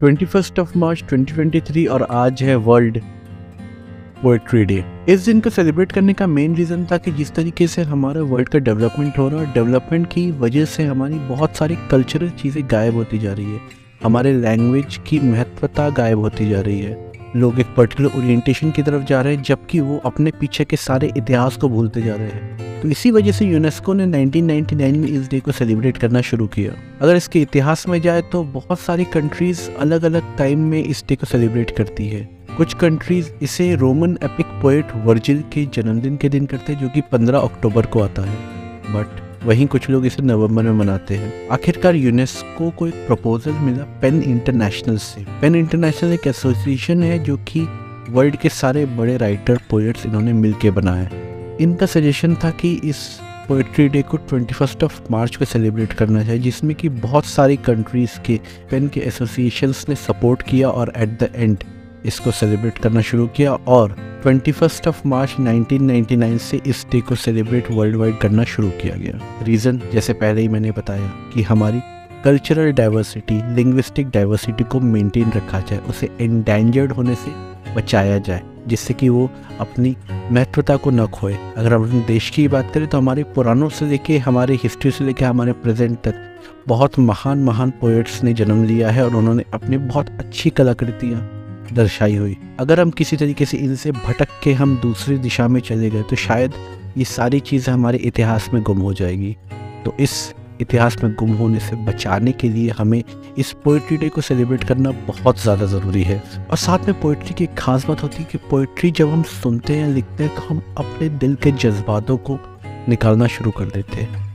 Twenty first of मार्च 2023 और आज है वर्ल्ड पोएट्री डे इस दिन को सेलिब्रेट करने का मेन रीज़न था कि जिस तरीके से हमारा वर्ल्ड का डेवलपमेंट हो रहा है डेवलपमेंट की वजह से हमारी बहुत सारी कल्चरल चीज़ें गायब होती जा रही है। हमारे लैंग्वेज की महत्वता गायब होती जा रही है। लोग एक पर्टिकुलर ओरिएंटेशन की तरफ़ जा रहे हैं, जबकि वो अपने पीछे के सारे इतिहास को भूलते जा रहे हैं। तो इसी वजह से यूनेस्को ने 1999 में इस डे को सेलिब्रेट करना शुरू किया। अगर इसके इतिहास में जाए तो बहुत सारी कंट्रीज़ अलग अलग टाइम में इस डे को सेलिब्रेट करती है। कुछ कंट्रीज़ इसे रोमन एपिक पोएट वर्जिल के जन्मदिन के दिन करते हैं, जो कि 15 अक्टूबर को आता है। बट वहीं कुछ लोग इसे नवंबर में मनाते हैं। आखिरकार यूनेस्को को एक प्रपोजल मिला पेन इंटरनेशनल से। पेन इंटरनेशनल एक एसोसिएशन है जो कि वर्ल्ड के सारे बड़े राइटर पोएट्स इन्होंने मिलके बनाए इनका सजेशन था कि इस पोइट्री डे को ट्वेंटी फ़र्स्ट ऑफ़ मार्च को सेलिब्रेट करना चाहिए, जिसमें कि बहुत सारी कंट्रीज़ के पेन के एसोसिएशंस ने सपोर्ट किया और एट द एंड इसको सेलिब्रेट करना शुरू किया और ट्वेंटी फ़र्स्ट ऑफ़ मार्च 1999 से इस डे को सेलिब्रेट वर्ल्ड वाइड करना शुरू किया गया। रीज़न, जैसे पहले ही मैंने बताया कि हमारी कल्चरल डाइवर्सिटी, लिंग्विस्टिक डाइवर्सिटी को मेंटेन रखा जाए, उसे एंडेंजर्ड होने से बचाया जाए, जिससे कि वो अपनी महत्वता को न खोए। अगर हम अपने देश की बात करें तो हमारे पुरानों से लेके हमारे हिस्ट्री से लेके हमारे प्रेजेंट तक बहुत महान महान पोइट्स ने जन्म लिया है और उन्होंने अपनी बहुत अच्छी कलाकृतियाँ दर्शाई हुई। अगर हम किसी तरीके से इनसे भटक के हम दूसरी दिशा में चले गए तो शायद ये सारी चीज़ें हमारे इतिहास में गुम हो जाएगी। तो इस इतिहास में गुम होने से बचाने के लिए हमें इस पोइट्री डे को सेलिब्रेट करना बहुत ज़्यादा ज़रूरी है। और साथ में पोइट्री की एक खास बात होती है कि पोइट्री जब हम सुनते हैं, लिखते हैं तो हम अपने दिल के जज्बातों को निकालना शुरू कर देते हैं।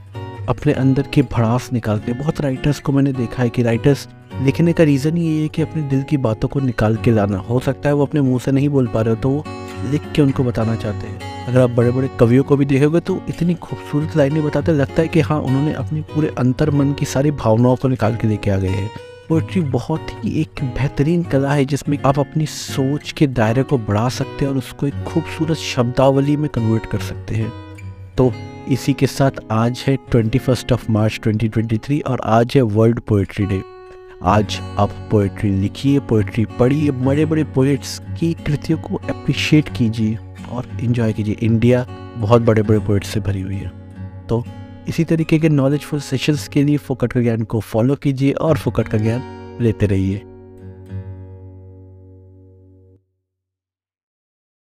अपने अंदर की भड़ास निकालते हैं। बहुत राइटर्स को मैंने देखा है कि राइटर्स लिखने का रीज़न ये है कि अपने दिल की बातों को निकाल के लाना। हो सकता है वो अपने मुँह से नहीं बोल पा रहे हो तो वो लिख के उनको बताना चाहते हैं। अगर आप बड़े बड़े कवियों को भी देखोगे तो इतनी खूबसूरत लाइनें बताते लगता है कि हाँ उन्होंने अपने पूरे अंतर मन की सारी भावनाओं को निकाल के लेके आ गए हैं। पोइट्री बहुत ही एक बेहतरीन कला है, जिसमें आप अपनी सोच के दायरे को बढ़ा सकते हैं और उसको एक खूबसूरत शब्दावली में कन्वर्ट कर सकते हैं। तो इसी के साथ आज है ट्वेंटी फ़र्स्ट ऑफ़ मार्च 2023 और आज है वर्ल्ड पोइट्री डे। आज आप पोइट्री लिखिए पोइट्री पढ़िए बड़े बड़े पोइट्स की कृतियों को अप्रिशिएट कीजिए और इन्जॉय कीजिए। इंडिया बहुत बड़े बड़े पोइट्स से भरी हुई है। तो इसी तरीके के नॉलेजफुल सेशंस के लिए फोकट का ज्ञान को फॉलो कीजिए और फोकट का ज्ञान लेते रहिए।